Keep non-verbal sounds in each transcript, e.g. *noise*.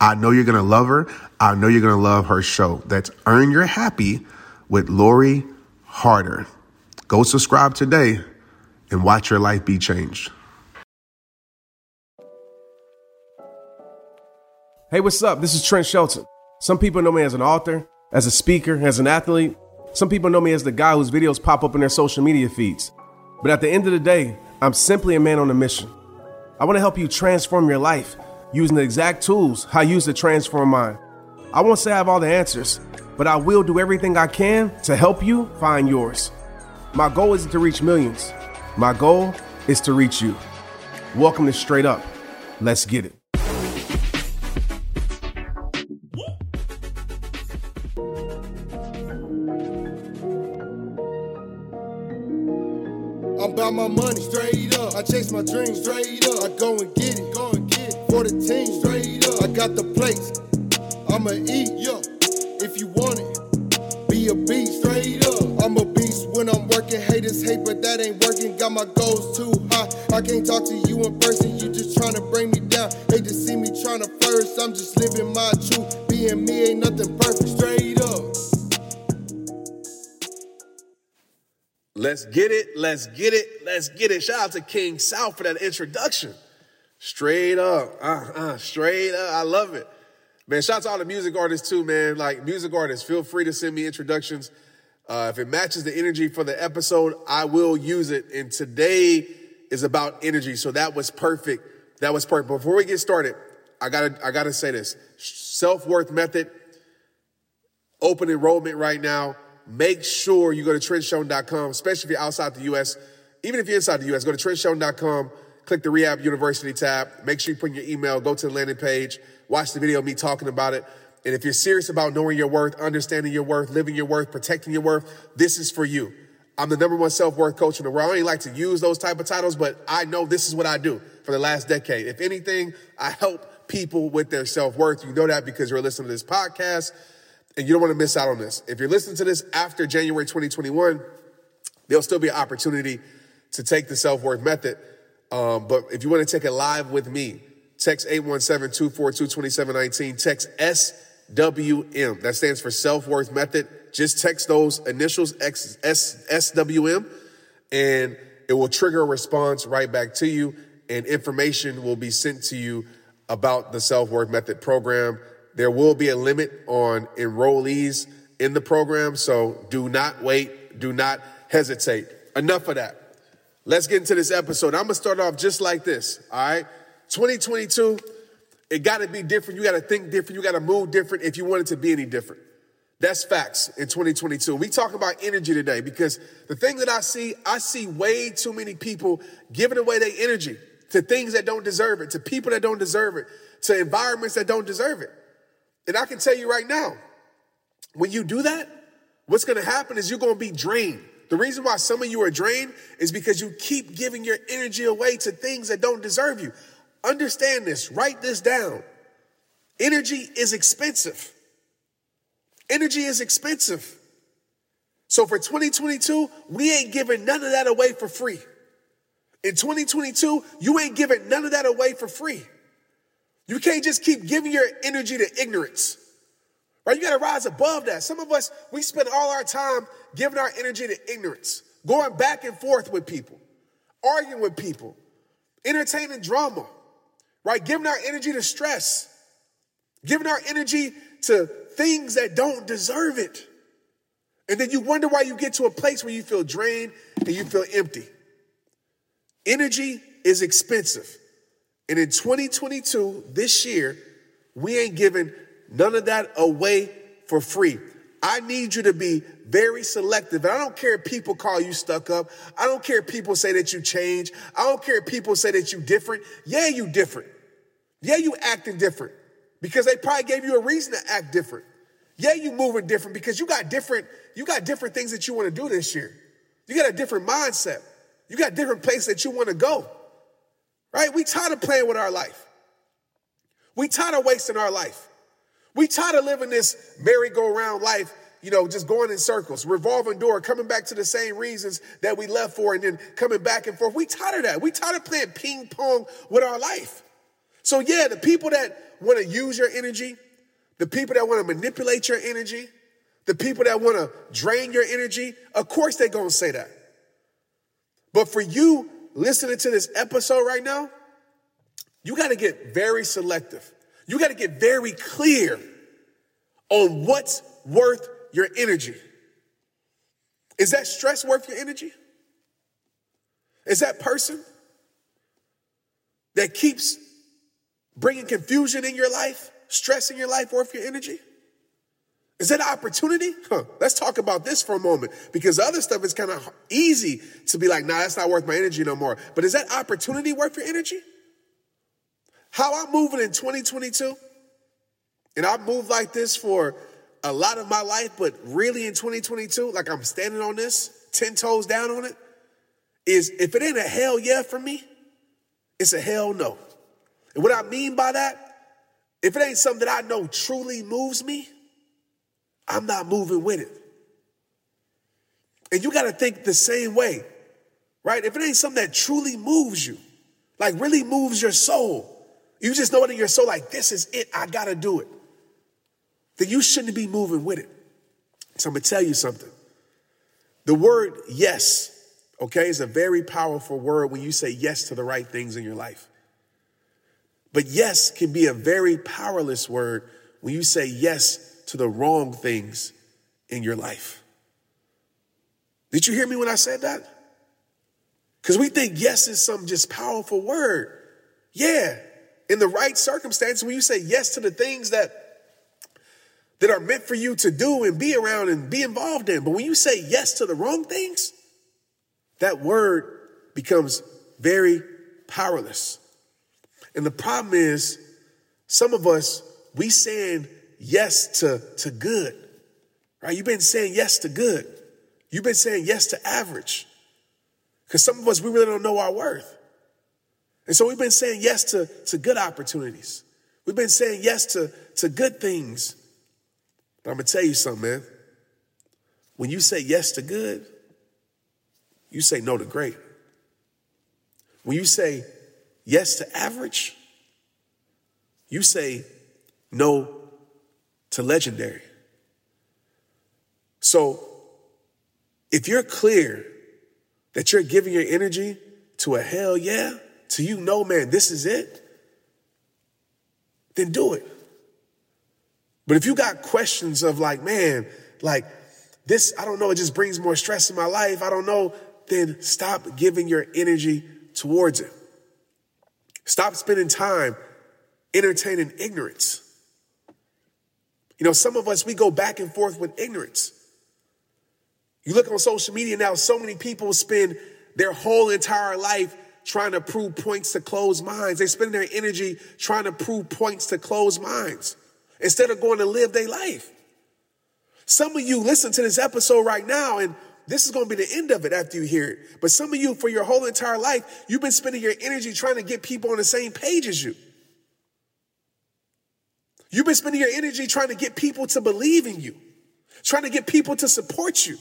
I know you're going to love her. I know you're going to love her show. That's Earn Your Happy with Lori Harder. Go subscribe today and watch your life be changed. Hey, what's up? This is Trent Shelton. Some people know me as an author, as a speaker, as an athlete. Some people know me as the guy whose videos pop up in their social media feeds. But at the end of the day, I'm simply a man on a mission. I want to help you transform your life using the exact tools I use to transform mine. I won't say I have all the answers, but I will do everything I can to help you find yours. My goal isn't to reach millions. My goal is to reach you. Welcome to Straight Up. Let's get it. I'm about my money, straight up. I chase my dreams, straight up. Plates, I'ma eat, yo. If you want it, be a beast, straight up. I'm a beast when I'm working. Haters hate, but that ain't working. Got my goals too high. I can't talk to you in person. You just trying to bring me down. They just see me trying to flourish. I'm just living my truth. Being me ain't nothing perfect, straight up. Let's get it. Let's get it. Let's get it. Shout out to King South for that introduction. Straight up. Uh, uh, straight up. I love it. Man, shout out to all the music artists too, man. Like music artists, feel free to send me introductions. Uh, if it matches the energy for the episode, I will use it. And today is about energy. So that was perfect. That was perfect. Before we get started, I gotta, I gotta say this. Self-worth method, open enrollment right now. Make sure you go to trentshelton.com, especially if you're outside the US. Even if you're inside the US, go to trentshelton.com, click the Rehab University tab. Make sure you put in your email, go to the landing page, watch the video of me talking about it. And if you're serious about knowing your worth, understanding your worth, living your worth, protecting your worth, this is for you. I'm the number one self-worth coach in the world. I don't like to use those type of titles, but I know this is what I do for the last decade. If anything, I help people with their self-worth. You know that because you're listening to this podcast and you don't want to miss out on this. If you're listening to this after January 2021, there'll still be an opportunity to take the self-worth method. Um, but if you want to take it live with me, text 817-242-2719, text SWM. That stands for self-worth method. Just text those initials SWM and it will trigger a response right back to you and information will be sent to you about the self-worth method program. There will be a limit on enrollees in the program, so do not wait, do not hesitate. Enough of that. Let's get into this episode. I'm gonna start off just like this, all right? 2022, it gotta be different. You gotta think different. You gotta move different if you want it to be any different. That's facts in 2022. We talk about energy today because the thing that I see, I see way too many people giving away their energy to things that don't deserve it, to people that don't deserve it, to environments that don't deserve it. And I can tell you right now, when you do that, what's going to happen is you're going to be drained. The reason why some of you are drained is because you keep giving your energy away to things that don't deserve you. Understand this, write this down. Energy is expensive. Energy is expensive. So for 2022, we ain't giving none of that away for free. In 2022, you ain't giving none of that away for free. You can't just keep giving your energy to ignorance. Right? You got to rise above that. Some of us, we spend all our time giving our energy to ignorance, going back and forth with people, arguing with people, entertaining drama, right? Giving our energy to stress, giving our energy to things that don't deserve it. And then you wonder why you get to a place where you feel drained and you feel empty. Energy is expensive. And in 2022, this year, we ain't giving none of that away for free. I need you to be very selective. And I don't care if people call you stuck up. I don't care if people say that you change. I don't care if people say that you different. Yeah, you different. Yeah, you acting different because they probably gave you a reason to act different. Yeah, you moving different because you got different, you got different things that you want to do this year. You got a different mindset. You got different places that you want to go. Right? We tired of playing with our life. We tired of wasting our life. We tired of living this merry-go-round life, you know, just going in circles, revolving door, coming back to the same reasons that we left for, and then coming back and forth. We tired of that. We tired of playing ping pong with our life. So yeah, the people that want to use your energy, the people that want to manipulate your energy, the people that want to drain your energy, of course they're going to say that. But for you listening to this episode right now, you got to get very selective. You got to get very clear on what's worth your energy. Is that stress worth your energy? Is that person that keeps bringing confusion in your life, stress in your life worth your energy? Is that opportunity? Huh. Let's talk about this for a moment because other stuff is kind of easy to be like, nah, that's not worth my energy no more. But is that opportunity worth your energy? How I'm moving in 2022, and I've moved like this for a lot of my life, but really in 2022, like I'm standing on this, 10 toes down on it, is if it ain't a hell yeah for me, it's a hell no. And what I mean by that, if it ain't something that I know truly moves me, I'm not moving with it. And you got to think the same way, right? If it ain't something that truly moves you, like really moves your soul, you just know it in your soul, like, this is it, I got to do it, then you shouldn't be moving with it. So I'm to tell you something. The word yes, okay, is a very powerful word when you say yes to the right things in your life. But yes can be a very powerless word when you say yes to the wrong things in your life. Did you hear me when I said that? Because we think yes is some just powerful word. Yeah, in the right circumstance, when you say yes to the things that that are meant for you to do and be around and be involved in, but when you say yes to the wrong things, that word becomes very powerless. And the problem is, some of us, we saying yes to, to good, right? You've been saying yes to good. You've been saying yes to average. Because some of us, we really don't know our worth. And so we've been saying yes to, to good opportunities. We've been saying yes to, to good things. But I'm going to tell you something, man. When you say yes to good, you say no to great. When you say yes to average, you say no to legendary. So if you're clear that you're giving your energy to a hell yeah, to you know, man, this is it, then do it. But if you got questions of like, man, like this, I don't know, it just brings more stress in my life, I don't know, then stop giving your energy towards it. Stop spending time entertaining ignorance. You know, some of us, we go back and forth with ignorance. You look on social media now, so many people spend their whole entire life trying to prove points to closed minds. They spend their energy trying to prove points to closed minds instead of going to live their life. Some of you listen to this episode right now, and this is going to be the end of it after you hear it. But some of you, for your whole entire life, you've been spending your energy trying to get people on the same page as you. You've been spending your energy trying to get people to believe in you, trying to get people to support you.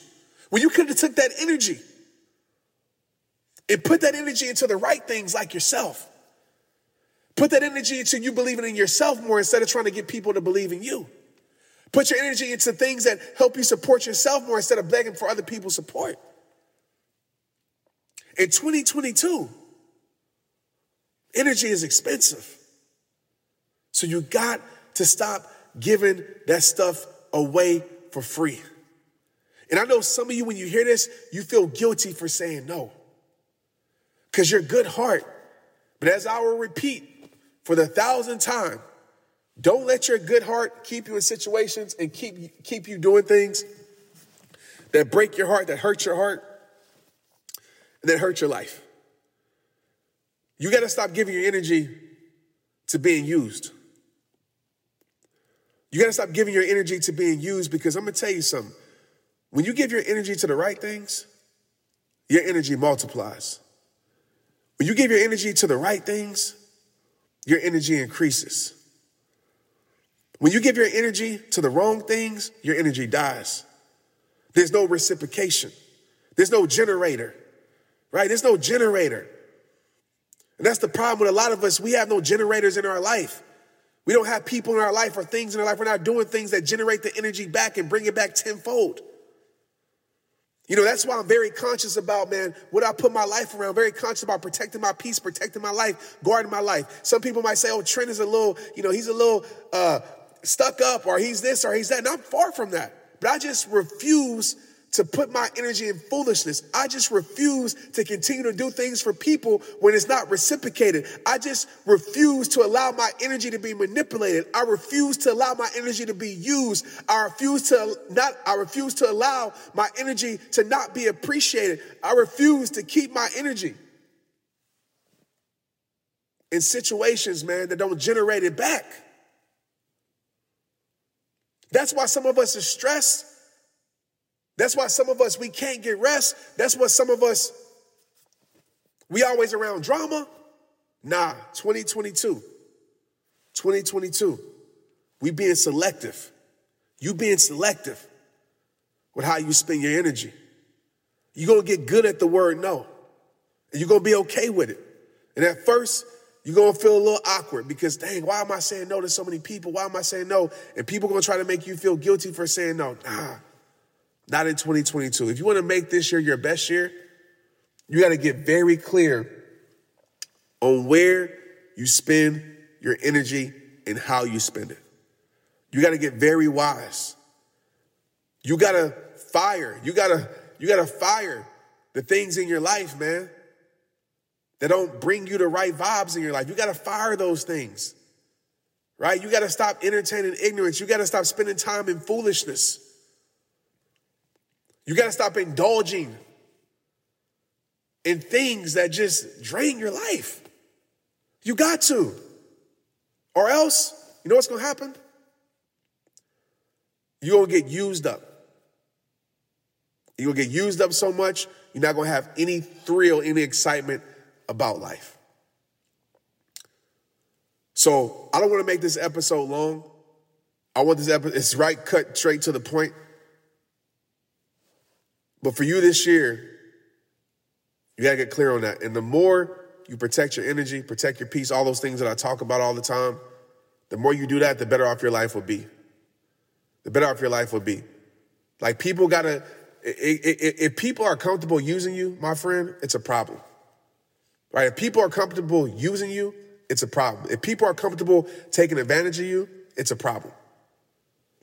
When you could have took that energy and put that energy into the right things like yourself. Put that energy into you believing in yourself more instead of trying to get people to believe in you. Put your energy into things that help you support yourself more instead of begging for other people's support. In 2022, energy is expensive. So you got to stop giving that stuff away for free. And I know some of you, when you hear this, you feel guilty for saying no. Because you're good heart. But as I will repeat for the thousandth time, don't let your good heart keep you in situations and keep, keep you doing things that break your heart, that hurt your heart, and that hurt your life. You got to stop giving your energy to being used. You got to stop giving your energy to being used because I'm going to tell you something. When you give your energy to the right things, your energy multiplies. When you give your energy to the right things, your energy increases. When you give your energy to the wrong things, your energy dies. There's no reciprocation. There's no generator, right? There's no generator. And that's the problem with a lot of us. We have no generators in our life. We don't have people in our life or things in our life. We're not doing things that generate the energy back and bring it back tenfold. You know, that's why I'm very conscious about, man, what I put my life around, very conscious about protecting my peace, protecting my life, guarding my life. Some people might say, oh, Trent is a little, you know, he's a little uh, stuck up or he's this or he's that. And I'm far from that. But I just refuse to put my energy in foolishness. I just refuse to continue to do things for people when it's not reciprocated. I just refuse to allow my energy to be manipulated. I refuse to allow my energy to be used. I refuse to not I refuse to allow my energy to not be appreciated. I refuse to keep my energy in situations, man, that don't generate it back. That's why some of us are stressed that's why some of us, we can't get rest. That's why some of us, we always around drama. Nah, 2022. 2022. We being selective. You being selective with how you spend your energy. You're gonna get good at the word no. And you're gonna be okay with it. And at first, you're gonna feel a little awkward because dang, why am I saying no to so many people? Why am I saying no? And people gonna try to make you feel guilty for saying no. Nah, not in 2022. If you want to make this year your best year, you got to get very clear on where you spend your energy and how you spend it. You got to get very wise. You got to fire. You got to you got to fire the things in your life, man, that don't bring you the right vibes in your life. You got to fire those things. Right? You got to stop entertaining ignorance. You got to stop spending time in foolishness. You got to stop indulging in things that just drain your life. You got to. Or else, you know what's going to happen? You're going to get used up. You're going to get used up so much, you're not going to have any thrill, any excitement about life. So I don't want to make this episode long. I want this episode, it's right, cut straight to the point. But for you this year, you got to get clear on that. And the more you protect your energy, protect your peace, all those things that I talk about all the time, the more you do that, the better off your life will be. The better off your life will be. Like people got to, if people are comfortable using you, my friend, it's a problem. Right? If people are comfortable using you, it's a problem. If people are comfortable taking advantage of you, it's a problem.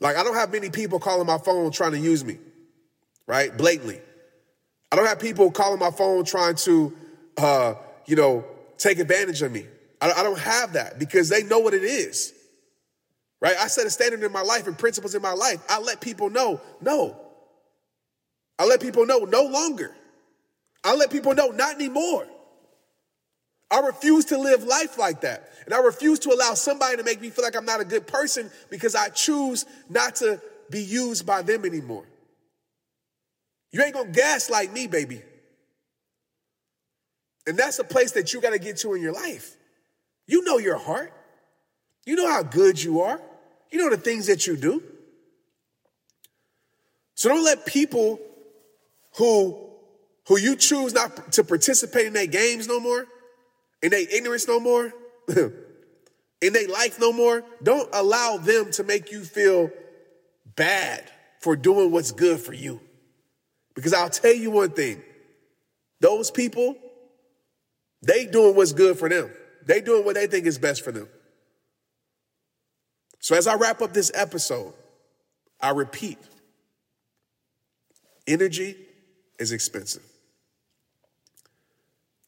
Like I don't have many people calling my phone trying to use me right? Blatantly. I don't have people calling my phone trying to, uh, you know, take advantage of me. I, I don't have that because they know what it is, right? I set a standard in my life and principles in my life. I let people know, no. I let people know, no longer. I let people know, not anymore. I refuse to live life like that. And I refuse to allow somebody to make me feel like I'm not a good person because I choose not to be used by them anymore. You ain't gonna gaslight me, baby. And that's a place that you gotta get to in your life. You know your heart. You know how good you are. You know the things that you do. So don't let people who who you choose not to participate in their games no more, in their ignorance no more, *laughs* in their life no more, don't allow them to make you feel bad for doing what's good for you. Because I'll tell you one thing. Those people, they doing what's good for them. They doing what they think is best for them. So as I wrap up this episode, I repeat, Energy is expensive.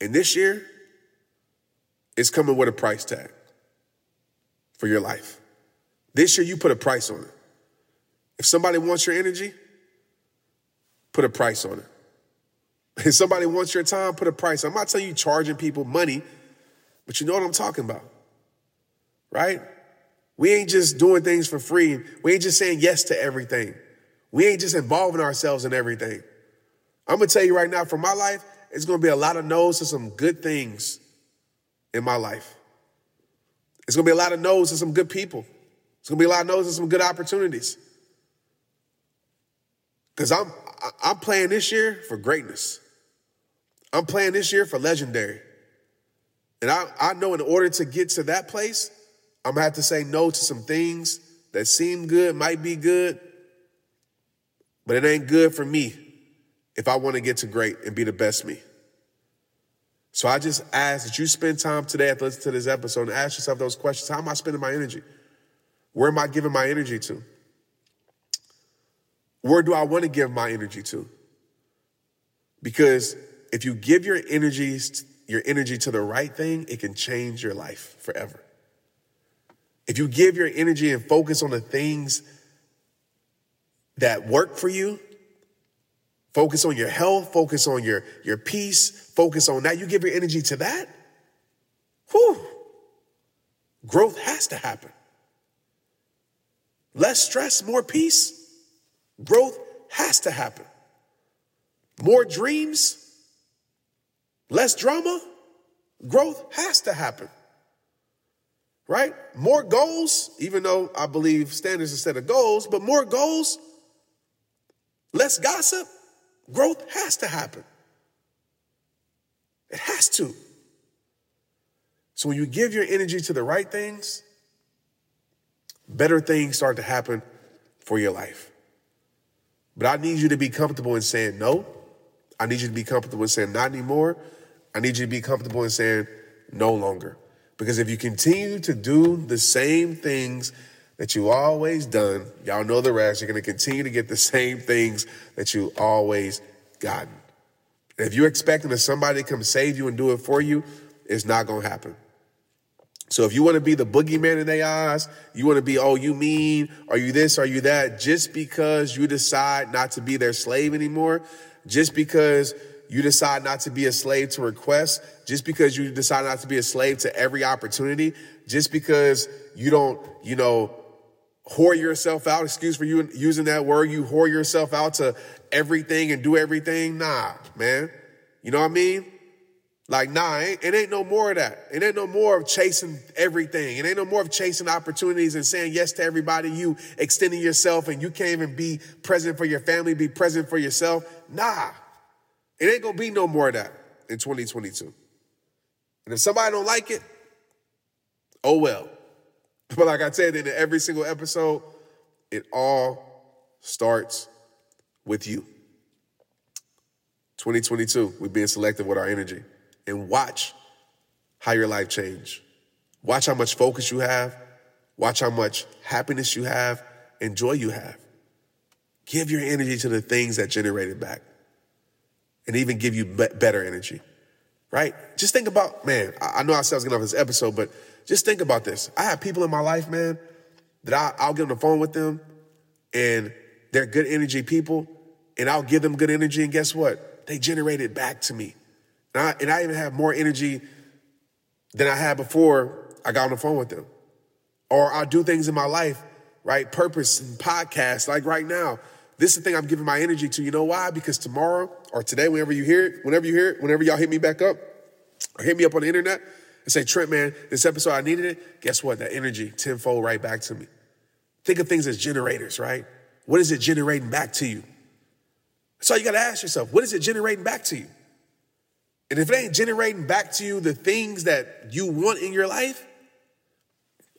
And this year, it's coming with a price tag for your life. This year, you put a price on it. If somebody wants your energy, put a price on it. *laughs* If somebody wants your time, put a price. I'm not telling you charging people money, but you know what I'm talking about, right? We ain't just doing things for free. We ain't just saying yes to everything. We ain't just involving ourselves in everything. I'm gonna tell you right now, for my life, it's gonna be a lot of no's to some good things in my life. It's gonna be a lot of no's to some good people. It's gonna be a lot of no's to some good opportunities. Cause I'm I'm playing this year for greatness. I'm playing this year for legendary. And I, I know in order to get to that place, I'm gonna have to say no to some things that seem good, might be good, but it ain't good for me if I wanna get to great and be the best me. So I just ask that you spend time today after listening to this episode and ask yourself those questions. How am I spending my energy? Where am I giving my energy to? Where do I want to give my energy to? Because if you give your energies your energy to the right thing, it can change your life forever. If you give your energy and focus on the things that work for you, focus on your health, focus on your, your peace, focus on that, you give your energy to that, whew, growth has to happen. Less stress, more peace, growth has to happen. More dreams, Less drama, growth has to happen. Right? More goals, even though I believe standards instead of goals, but more goals, less gossip, growth has to happen. It has to. So when you give your energy to the right things, better things start to happen for your life. But I need you to be comfortable in saying no. I need you to be comfortable in saying not anymore. I need you to be comfortable in saying no longer. Because if you continue to do the same things that you always done, y'all know the rest, you're going to continue to get the *laughs* same things that you always gotten. And if you're expecting that somebody to come save you and do it for you, it's not going to happen. So if you want to be the boogeyman in their eyes, you want to be, oh, you mean, are you this, are you that, just because you decide not to be their slave anymore, just because you decide not to be a slave to requests, just because you decide not to be a slave to every opportunity, just because you don't, you know, whore yourself out, excuse for you using that word, you whore yourself out to everything and do everything. Nah, man. You know what I mean? Like, nah, it ain't, it ain't no more of that. It ain't no more of chasing everything. It ain't no more of chasing opportunities and saying yes to everybody. You extending yourself and you can't even be present for your family, be present for yourself. Nah, it ain't gonna be no more of that in 2022. And if somebody don't like it, oh well. *laughs* But like I said in every single episode, it all starts with you. 2022, we're being selective with our energy. And watch how your life change. Watch how much focus you have. Watch how much happiness you have and joy you have. Give your energy to the things that generate it back and even give you be- better energy, right? Just think about, man, I, I know I said I was getting off this episode, but just think about this. I have people in my life, man, that I, I'll get on the phone with them and they're good energy people and I'll give them good energy and guess what? They generate it back to me. And I, and I even have more energy than I had before I got on the phone with them. Or I'll do things in my life, right? Purpose and podcasts, like right now. This is the thing I'm giving my energy to. You know why? Because tomorrow or today, whenever you hear it, whenever you hear it, whenever y'all hit me back up or hit me up on the internet and say, Trent, man, this episode, I needed it. Guess what? That energy tenfold right back to me. Think of things as generators, right? What is it generating back to you? So you got to ask yourself, what is it generating back to you? And if it ain't generating back to you the things that you want in your life,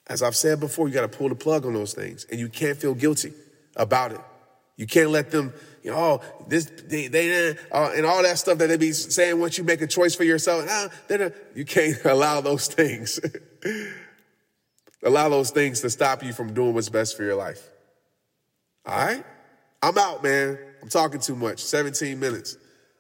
as I've said before, you got to pull the plug on those things and you can't feel guilty about it. You can't let them, you know, oh, this, they, they uh, and all that stuff that they be saying once you make a choice for yourself. Nah, you can't *laughs* allow those things. *laughs* allow those things to stop you from doing what's best for your life. All right? I'm out, man. I'm talking too much. 17 minutes.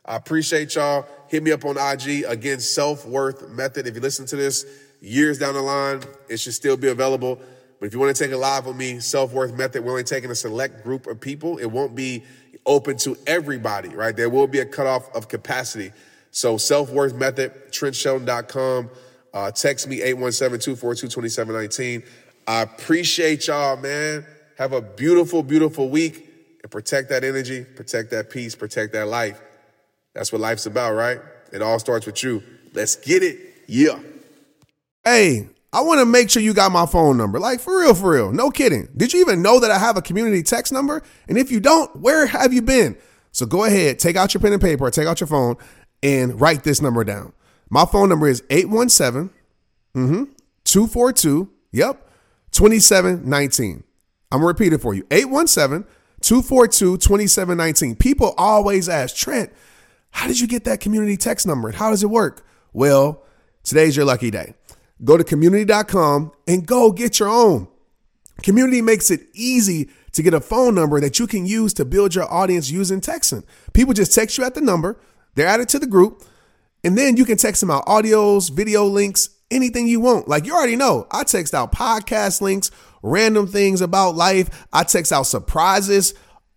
I appreciate y'all. Hit me up on IG. Again, Self Worth Method. If you listen to this years down the line, it should still be available. But if you want to take a live with me, Self Worth Method, we're only taking a select group of people. It won't be open to everybody, right? There will be a cutoff of capacity. So Self Worth Method, TrentShelton.com. Uh, text me 817-242-2719. I appreciate y'all, man. Have a beautiful, beautiful week and protect that energy, protect that peace, protect that life. That's what life's about, right? It all starts with you. Let's get it. Yeah. Hey, I want to make sure you got my phone number. Like, for real, for real. No kidding. Did you even know that I have a community text number? And if you don't, where have you been? So go ahead, take out your pen and paper, or take out your phone, and write this number down. My phone number is 817 mm-hmm, 242, yep, 2719. I'm going to repeat it for you 817 242 2719. People always ask, Trent, how did you get that community text number? And How does it work? Well, today's your lucky day. Go to community.com and go get your own. Community makes it easy to get a phone number that you can use to build your audience using texting. People just text you at the number, they're added to the group, and then you can text them out audios, video links, anything you want. Like you already know, I text out podcast links, random things about life, I text out surprises,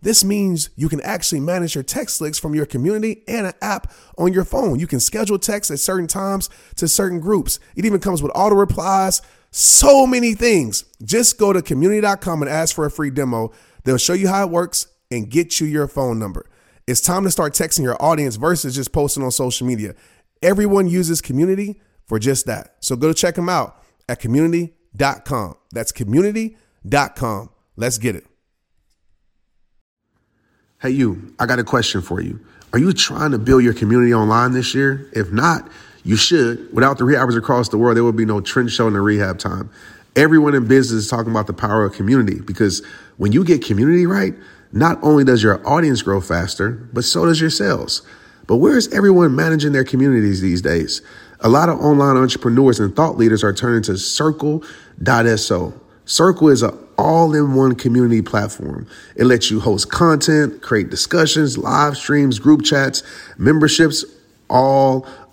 This means you can actually manage your text links from your community and an app on your phone. You can schedule texts at certain times to certain groups. It even comes with auto replies, so many things. Just go to community.com and ask for a free demo. They'll show you how it works and get you your phone number. It's time to start texting your audience versus just posting on social media. Everyone uses community for just that. So go check them out at community.com. That's community.com. Let's get it. Hey, you, I got a question for you. Are you trying to build your community online this year? If not, you should. Without the rehabbers across the world, there would be no Trent Shelton the rehab time. Everyone in business is talking about the power of community because when you get community right, not only does your audience grow faster, but so does your sales. But where is everyone managing their communities these days? A lot of online entrepreneurs and thought leaders are turning to Circle.so. Circle is an all in one community platform. It lets you host content, create discussions, live streams, group chats, memberships, all